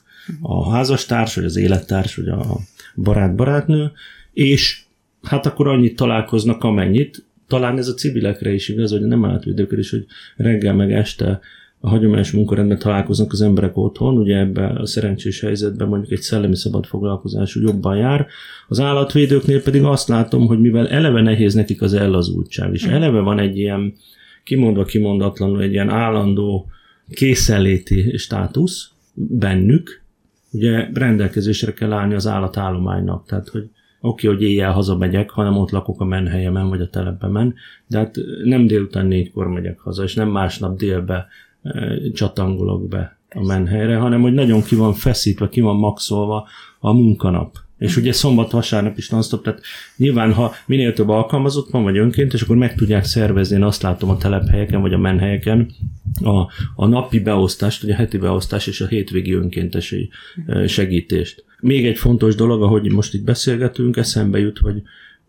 [SPEAKER 4] A házastárs, vagy az élettárs, vagy a barát-barátnő, és hát akkor annyit találkoznak, amennyit. Talán ez a civilekre is igaz, hogy nem átvédőkre is, hogy reggel meg este a hagyományos munkarendben találkoznak az emberek otthon, ugye ebben a szerencsés helyzetben mondjuk egy szellemi szabad foglalkozású jobban jár. Az állatvédőknél pedig azt látom, hogy mivel eleve nehéz nekik az ellazultság, és eleve van egy ilyen kimondva kimondatlanul egy ilyen állandó készenléti státusz bennük, ugye rendelkezésre kell állni az állatállománynak, tehát hogy oké, okay, hogy éjjel hazamegyek, hanem ott lakok a menhelyemen vagy a telepemen, de hát nem délután négykor megyek haza, és nem másnap délbe csatangolok be a menhelyre, hanem hogy nagyon ki van feszítve, ki van maxolva a munkanap. És ugye szombat-vasárnap is non tehát nyilván, ha minél több alkalmazott van, vagy önként, és akkor meg tudják szervezni, én azt látom a telephelyeken, vagy a menhelyeken, a, a napi beosztást, vagy a heti beosztást és a hétvégi önkéntes segítést. Még egy fontos dolog, ahogy most itt beszélgetünk, eszembe jut, hogy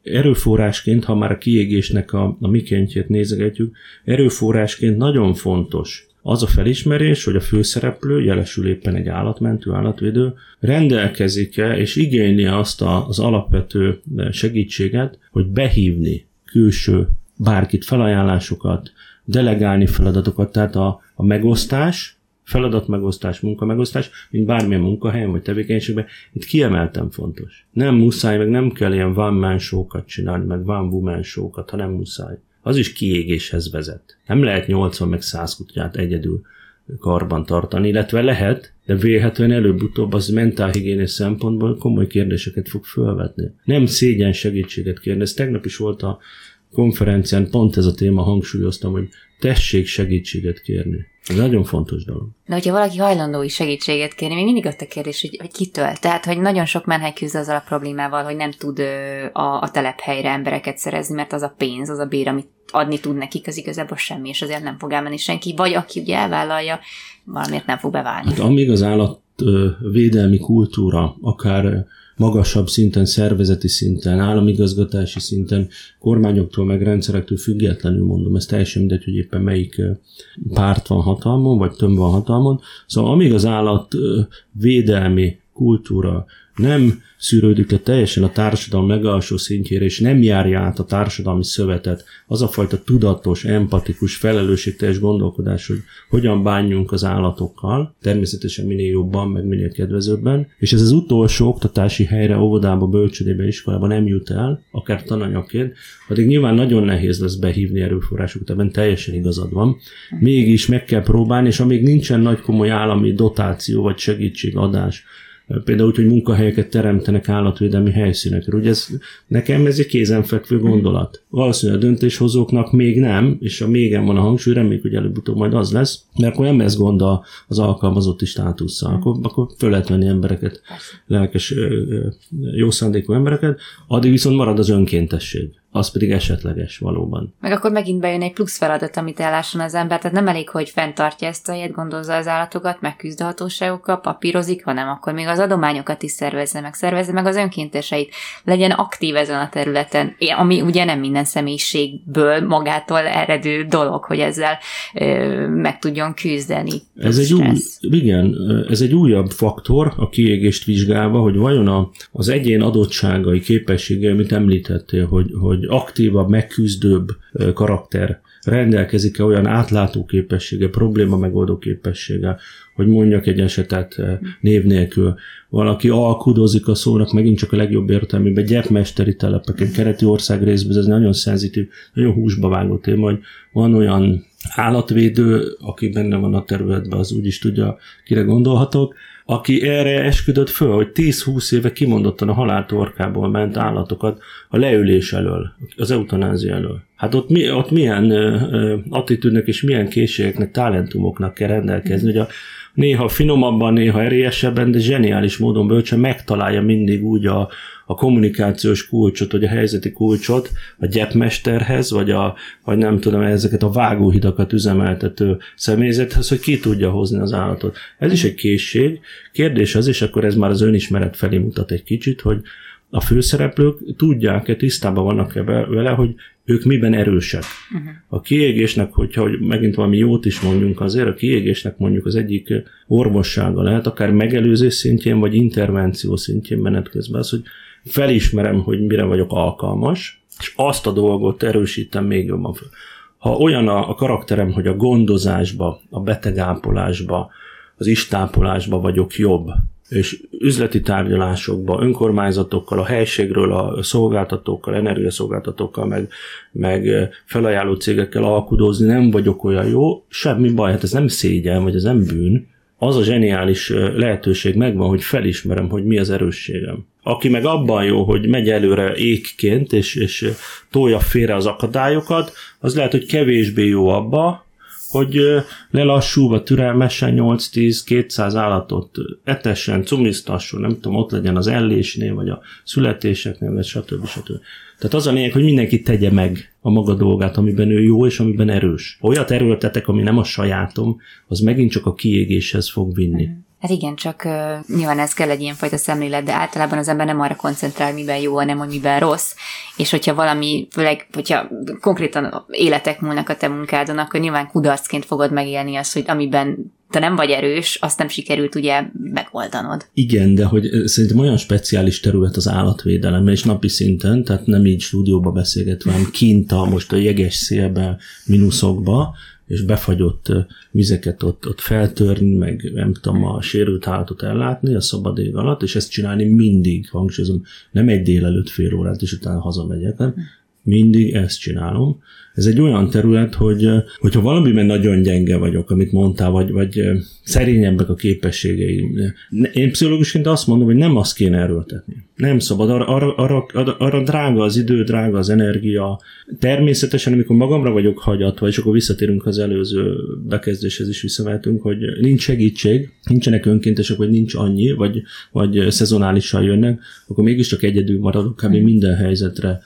[SPEAKER 4] erőforrásként, ha már a kiégésnek a, a mikéntjét nézegetjük, erőforrásként nagyon fontos az a felismerés, hogy a főszereplő, jelesül éppen egy állatmentő, állatvédő, rendelkezik-e és igényli azt az alapvető segítséget, hogy behívni külső bárkit felajánlásokat, delegálni feladatokat, tehát a, a megosztás, feladatmegosztás, munkamegosztás, mint bármilyen munkahelyen vagy tevékenységben, itt kiemeltem fontos. Nem muszáj, meg nem kell ilyen van man csinálni, meg van woman show-kat, ha nem muszáj. Az is kiégéshez vezet. Nem lehet 80 meg 100 kutyát egyedül karban tartani, illetve lehet, de vélhetően előbb-utóbb az mentálhigiénés szempontból komoly kérdéseket fog felvetni. Nem szégyen segítséget kérni. Ez tegnap is volt a konferencián, pont ez a téma hangsúlyoztam, hogy tessék segítséget kérni. Ez nagyon fontos dolog.
[SPEAKER 2] De hogyha valaki hajlandó is segítséget kérni, még mindig ott a kérdés, hogy, hogy kitől. Tehát, hogy nagyon sok menhely küzd azzal a problémával, hogy nem tud a, a telephelyre embereket szerezni, mert az a pénz, az a bér, amit adni tud nekik, az igazából semmi, és azért nem fog elmenni senki. Vagy aki ugye elvállalja, valamiért nem fog beválni.
[SPEAKER 4] Hát amíg az állatvédelmi kultúra, akár magasabb szinten, szervezeti szinten, államigazgatási szinten, kormányoktól meg rendszerektől függetlenül mondom, ez teljesen mindegy, hogy éppen melyik párt van hatalmon, vagy több van hatalmon. Szóval amíg az állat védelmi kultúra. Nem szűrődik le teljesen a társadalom legalsó szintjére, és nem járja át a társadalmi szövetet, az a fajta tudatos, empatikus, felelősségteljes gondolkodás, hogy hogyan bánjunk az állatokkal, természetesen minél jobban, meg minél kedvezőbben, és ez az utolsó oktatási helyre, óvodába, bölcsödébe, iskolába nem jut el, akár tananyagként, addig nyilván nagyon nehéz lesz behívni erőforrásokat, ebben teljesen igazad van. Mégis meg kell próbálni, és amíg nincsen nagy komoly állami dotáció vagy segítségadás, például úgy, hogy munkahelyeket teremtenek állatvédelmi helyszínekre. Ugye ez, nekem ez egy kézenfekvő gondolat. Valószínűleg a döntéshozóknak még nem, és a mégem van a hangsúly, reméljük, hogy előbb-utóbb majd az lesz, mert akkor nem lesz gond az alkalmazotti státusszal. Akkor, akkor föl lehet venni embereket, lelkes, jó szándékú embereket, addig viszont marad az önkéntesség az pedig esetleges valóban.
[SPEAKER 2] Meg akkor megint bejön egy plusz feladat, amit ellásson az ember, tehát nem elég, hogy fenntartja ezt a helyet, gondozza az állatokat, megküzd a hatóságokkal, papírozik, hanem akkor még az adományokat is szervezze meg, szervezze meg az önkénteseit, legyen aktív ezen a területen, ami ugye nem minden személyiségből magától eredő dolog, hogy ezzel ö, meg tudjon küzdeni.
[SPEAKER 4] Ez egy új, igen, ez egy újabb faktor a kiégést vizsgálva, hogy vajon a, az egyén adottságai, képességei, amit említettél, hogy, hogy aktívabb, megküzdőbb karakter rendelkezik-e olyan átlátó képessége, probléma megoldó képessége, hogy mondjak egy esetet név nélkül. Valaki alkudozik a szónak, megint csak a legjobb értelmében, gyepmesteri telepeken, kereti ország részben, ez nagyon szenzitív, nagyon húsba vágó téma, hogy van olyan állatvédő, aki benne van a területben, az úgyis tudja, kire gondolhatok, aki erre esküdött föl, hogy 10-20 éve kimondottan a haláltorkából ment állatokat a leülés elől, az eutanázia elől. Hát ott, mi, ott milyen uh, attitűdnek és milyen készségeknek, talentumoknak kell rendelkezni, hogy a néha finomabban, néha erélyesebben, de zseniális módon bölcsen megtalálja mindig úgy a, a kommunikációs kulcsot, vagy a helyzeti kulcsot a gyepmesterhez, vagy, a, vagy nem tudom, ezeket a vágóhidakat üzemeltető személyzethez, hogy ki tudja hozni az állatot. Ez is egy készség. Kérdés az, és akkor ez már az önismeret felé mutat egy kicsit, hogy a főszereplők tudják-e, tisztában vannak-e vele, hogy ők miben erősek. Uh-huh. A kiégésnek, hogyha hogy megint valami jót is mondjunk azért, a kiégésnek mondjuk az egyik orvossága lehet, akár megelőzés szintjén, vagy intervenció szintjén menet közben az, hogy felismerem, hogy mire vagyok alkalmas, és azt a dolgot erősítem még jobban. Ha olyan a, a karakterem, hogy a gondozásba, a betegápolásba, az istápolásba vagyok jobb, és üzleti tárgyalásokba, önkormányzatokkal, a helységről, a szolgáltatókkal, energiaszolgáltatókkal, meg, meg felajánló cégekkel alkudozni nem vagyok olyan jó, semmi baj, hát ez nem szégyen, vagy ez nem bűn, az a zseniális lehetőség megvan, hogy felismerem, hogy mi az erősségem. Aki meg abban jó, hogy megy előre ékként, és, és tolja félre az akadályokat, az lehet, hogy kevésbé jó abba, hogy lelassulva, türelmesen 8-10-200 állatot etessen, cumiztasson, nem tudom, ott legyen az ellésnél, vagy a születéseknél, vagy stb. stb. Tehát az a lényeg, hogy mindenki tegye meg a maga dolgát, amiben ő jó, és amiben erős. Olyat erőltetek, ami nem a sajátom, az megint csak a kiégéshez fog vinni.
[SPEAKER 2] Hát igen, csak uh, nyilván ez kell egy ilyenfajta szemlélet, de általában az ember nem arra koncentrál, miben jó, hanem hogy miben rossz. És hogyha valami, főleg, hogyha konkrétan életek múlnak a te munkádon, akkor nyilván kudarcként fogod megélni azt, hogy amiben te nem vagy erős, azt nem sikerült ugye megoldanod.
[SPEAKER 4] Igen, de hogy szerintem olyan speciális terület az állatvédelem, és napi szinten, tehát nem így stúdióba beszélgetve, hanem kint a, most a jeges szélbe, mínuszokba, és befagyott vizeket ott, ott feltörni, meg nem tudom, a sérült állatot ellátni a szabad ég alatt, és ezt csinálni mindig, hangsúlyozom, nem egy délelőtt fél órát, és utána hazamegyek, nem? mindig ezt csinálom. Ez egy olyan terület, hogy hogyha valamiben nagyon gyenge vagyok, amit mondtál, vagy, vagy szerényebbek a képességeim. Én pszichológusként azt mondom, hogy nem azt kéne erőltetni. Nem szabad, arra, arra, arra, arra drága az idő, drága az energia. Természetesen, amikor magamra vagyok hagyatva, és akkor visszatérünk az előző bekezdéshez is visszavehetünk, hogy nincs segítség, nincsenek önkéntesek, vagy nincs annyi, vagy, vagy szezonálisan jönnek, akkor mégiscsak egyedül maradok kb. minden helyzetre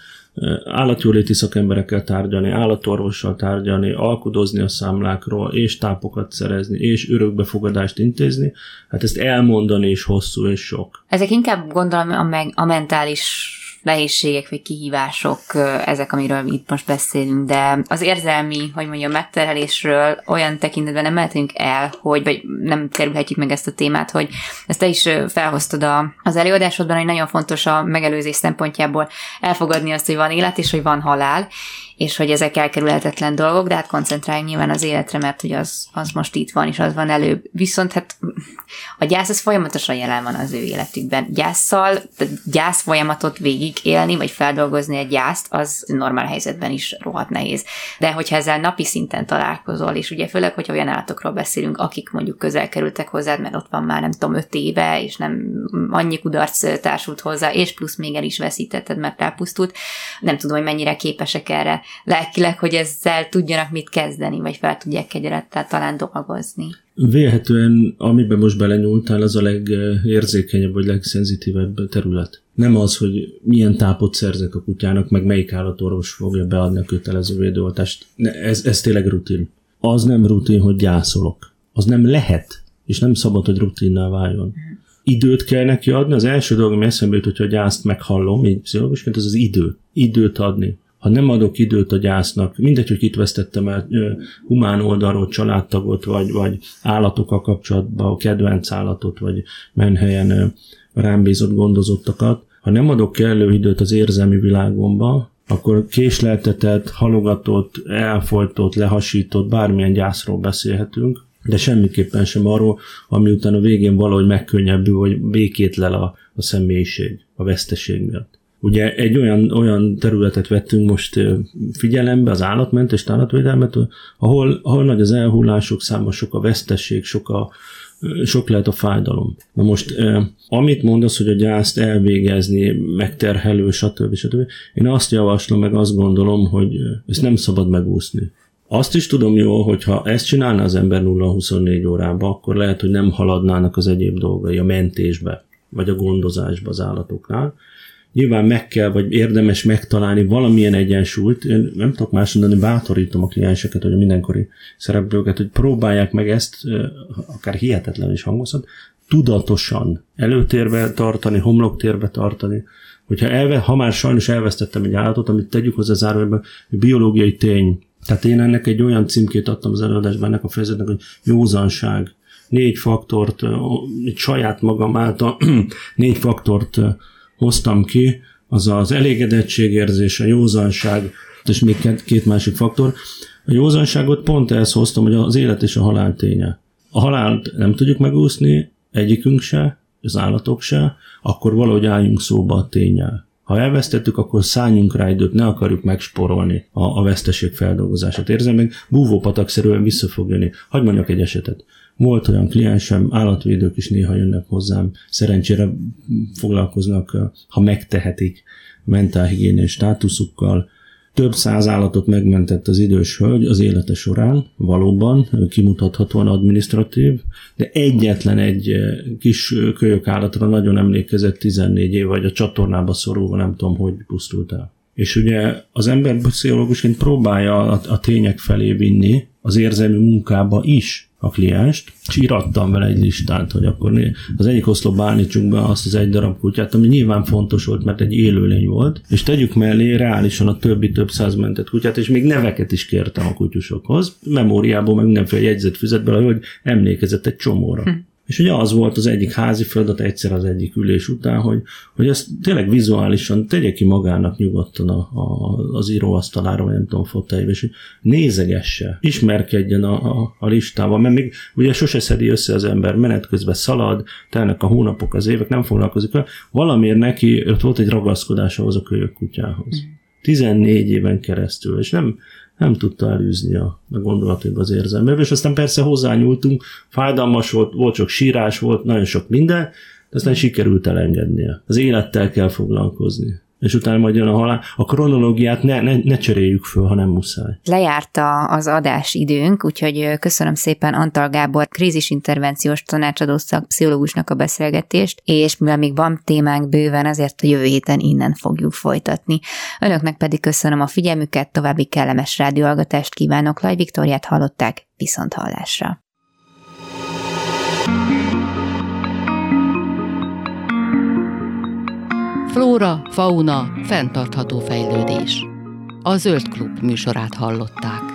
[SPEAKER 4] állatjóléti szakemberekkel tárgyalni, állatorvossal tárgyalni, alkudozni a számlákról, és tápokat szerezni, és örökbefogadást intézni, hát ezt elmondani is hosszú és sok.
[SPEAKER 2] Ezek inkább gondolom a, meg, a mentális nehézségek vagy kihívások ezek, amiről itt most beszélünk, de az érzelmi, hogy mondjam, megterhelésről olyan tekintetben nem mehetünk el, hogy vagy nem kerülhetjük meg ezt a témát, hogy ezt te is felhoztad a, az előadásodban, hogy nagyon fontos a megelőzés szempontjából elfogadni azt, hogy van élet és hogy van halál, és hogy ezek elkerülhetetlen dolgok, de hát koncentráljunk nyilván az életre, mert hogy az, az most itt van, és az van előbb. Viszont hát a gyász az folyamatosan jelen van az ő életükben. Gyászszal, gyász folyamatot végig élni, vagy feldolgozni egy gyászt, az normál helyzetben is rohadt nehéz. De hogyha ezzel napi szinten találkozol, és ugye főleg, hogyha olyan állatokról beszélünk, akik mondjuk közel kerültek hozzád, mert ott van már nem tudom, öt éve, és nem annyi kudarc társult hozzá, és plusz még el is veszítetted, mert elpusztult. Nem tudom, hogy mennyire képesek erre lelkileg, hogy ezzel tudjanak mit kezdeni, vagy fel tudják egyerettel talán dolgozni.
[SPEAKER 4] Vélhetően, amiben most belenyúltál, az a legérzékenyebb vagy legszenzitívebb terület. Nem az, hogy milyen tápot szerzek a kutyának, meg melyik állatorvos fogja beadni a kötelező védőoltást. Ez, ez tényleg rutin. Az nem rutin, hogy gyászolok. Az nem lehet, és nem szabad, hogy rutinná váljon. Időt kell neki adni. Az első dolog, ami eszembe jut, hogyha a gyászt meghallom, így pszichológusként, az az idő. Időt adni ha nem adok időt a gyásznak, mindegy, hogy itt vesztettem el humán oldalról családtagot, vagy, vagy állatokkal kapcsolatban a kedvenc állatot, vagy menhelyen rám bízott gondozottakat, ha nem adok kellő időt az érzelmi világomba, akkor késleltetett, halogatott, elfolytott, lehasított, bármilyen gyászról beszélhetünk, de semmiképpen sem arról, ami után a végén valahogy megkönnyebbül, vagy békét lel a, a személyiség a veszteség miatt. Ugye egy olyan, olyan területet vettünk most figyelembe, az állatmentes állatvédelmet, ahol, ahol nagy az elhullások száma, sok a vesztesség, sok, a, sok lehet a fájdalom. Na most, amit mondasz, hogy a gyászt elvégezni, megterhelő, stb. stb. Én azt javaslom, meg azt gondolom, hogy ezt nem szabad megúszni. Azt is tudom jól, hogy ha ezt csinálna az ember 0-24 órába, akkor lehet, hogy nem haladnának az egyéb dolgai a mentésbe, vagy a gondozásba az állatoknál, nyilván meg kell, vagy érdemes megtalálni valamilyen egyensúlyt. Én nem tudok más mondani, bátorítom a klienseket, hogy a mindenkori szereplőket, hogy próbálják meg ezt, akár hihetetlen is hangozhat, tudatosan előtérbe tartani, homloktérbe tartani, hogyha elve, ha már sajnos elvesztettem egy állatot, amit tegyük hozzá zárójelben, biológiai tény. Tehát én ennek egy olyan címkét adtam az előadásban ennek a fejezetnek, hogy józanság. Négy faktort, egy saját magam által négy faktort hoztam ki, az az elégedetségérzés, a józanság, és még két másik faktor. A józanságot pont ezt hoztam, hogy az élet és a halál ténye. A halált nem tudjuk megúszni, egyikünk se, az állatok se, akkor valahogy álljunk szóba a tényel. Ha elvesztettük, akkor szálljunk rá időt, ne akarjuk megsporolni a, a veszteség feldolgozását. Érzem, még búvópatakszerűen vissza fog jönni. Hagy mondjak egy esetet. Volt olyan kliensem, állatvédők is néha jönnek hozzám, szerencsére foglalkoznak, ha megtehetik, mentálhigiéniai státuszukkal. Több száz állatot megmentett az idős hölgy az élete során, valóban, kimutathatóan administratív, de egyetlen egy kis kölyök állatra nagyon emlékezett 14 év, vagy a csatornába szorulva, nem tudom, hogy pusztult el. És ugye az ember pszichológusként próbálja a, a tények felé vinni az érzelmi munkába is a klienst, és írattam vele egy listát, hogy akkor az egyik oszlopba állítsunk be azt az egy darab kutyát, ami nyilván fontos volt, mert egy élőlény volt, és tegyük mellé reálisan a többi több száz mentett kutyát, és még neveket is kértem a kutyusokhoz, memóriából, meg mindenféle jegyzetfüzetből, hogy emlékezett egy csomóra. Hm. És ugye az volt az egyik házi feladat egyszer az egyik ülés után, hogy, hogy ezt tényleg vizuálisan tegye ki magának nyugodtan a, a, az íróasztalára, vagy nem tudom, fotájébe, és nézegesse, ismerkedjen a, a, a listával, mert még ugye sose szedi össze az ember, menet közben szalad, telnek a hónapok, az évek, nem foglalkozik vele. Valamiért neki ott volt egy ragaszkodás ahhoz a kölyök kutyához. 14 mm. éven keresztül, és nem, nem tudta elűzni a, a gondolataiba az érzelmével, és aztán persze hozzányúltunk, fájdalmas volt, volt sok sírás, volt nagyon sok minden, de aztán sikerült elengednie. Az élettel kell foglalkozni és utána majd jön a halál. A kronológiát ne, ne, ne cseréljük föl, ha nem muszáj.
[SPEAKER 2] Lejárta az adás időnk, úgyhogy köszönöm szépen Antal Gábor krízisintervenciós tanácsadó szakpszichológusnak a beszélgetést, és mivel még van témánk bőven, azért a jövő héten innen fogjuk folytatni. Önöknek pedig köszönöm a figyelmüket, további kellemes rádióalgatást kívánok. Laj Viktoriát hallották, viszont hallásra.
[SPEAKER 1] Flóra, fauna, fenntartható fejlődés. A Zöld Klub műsorát hallották.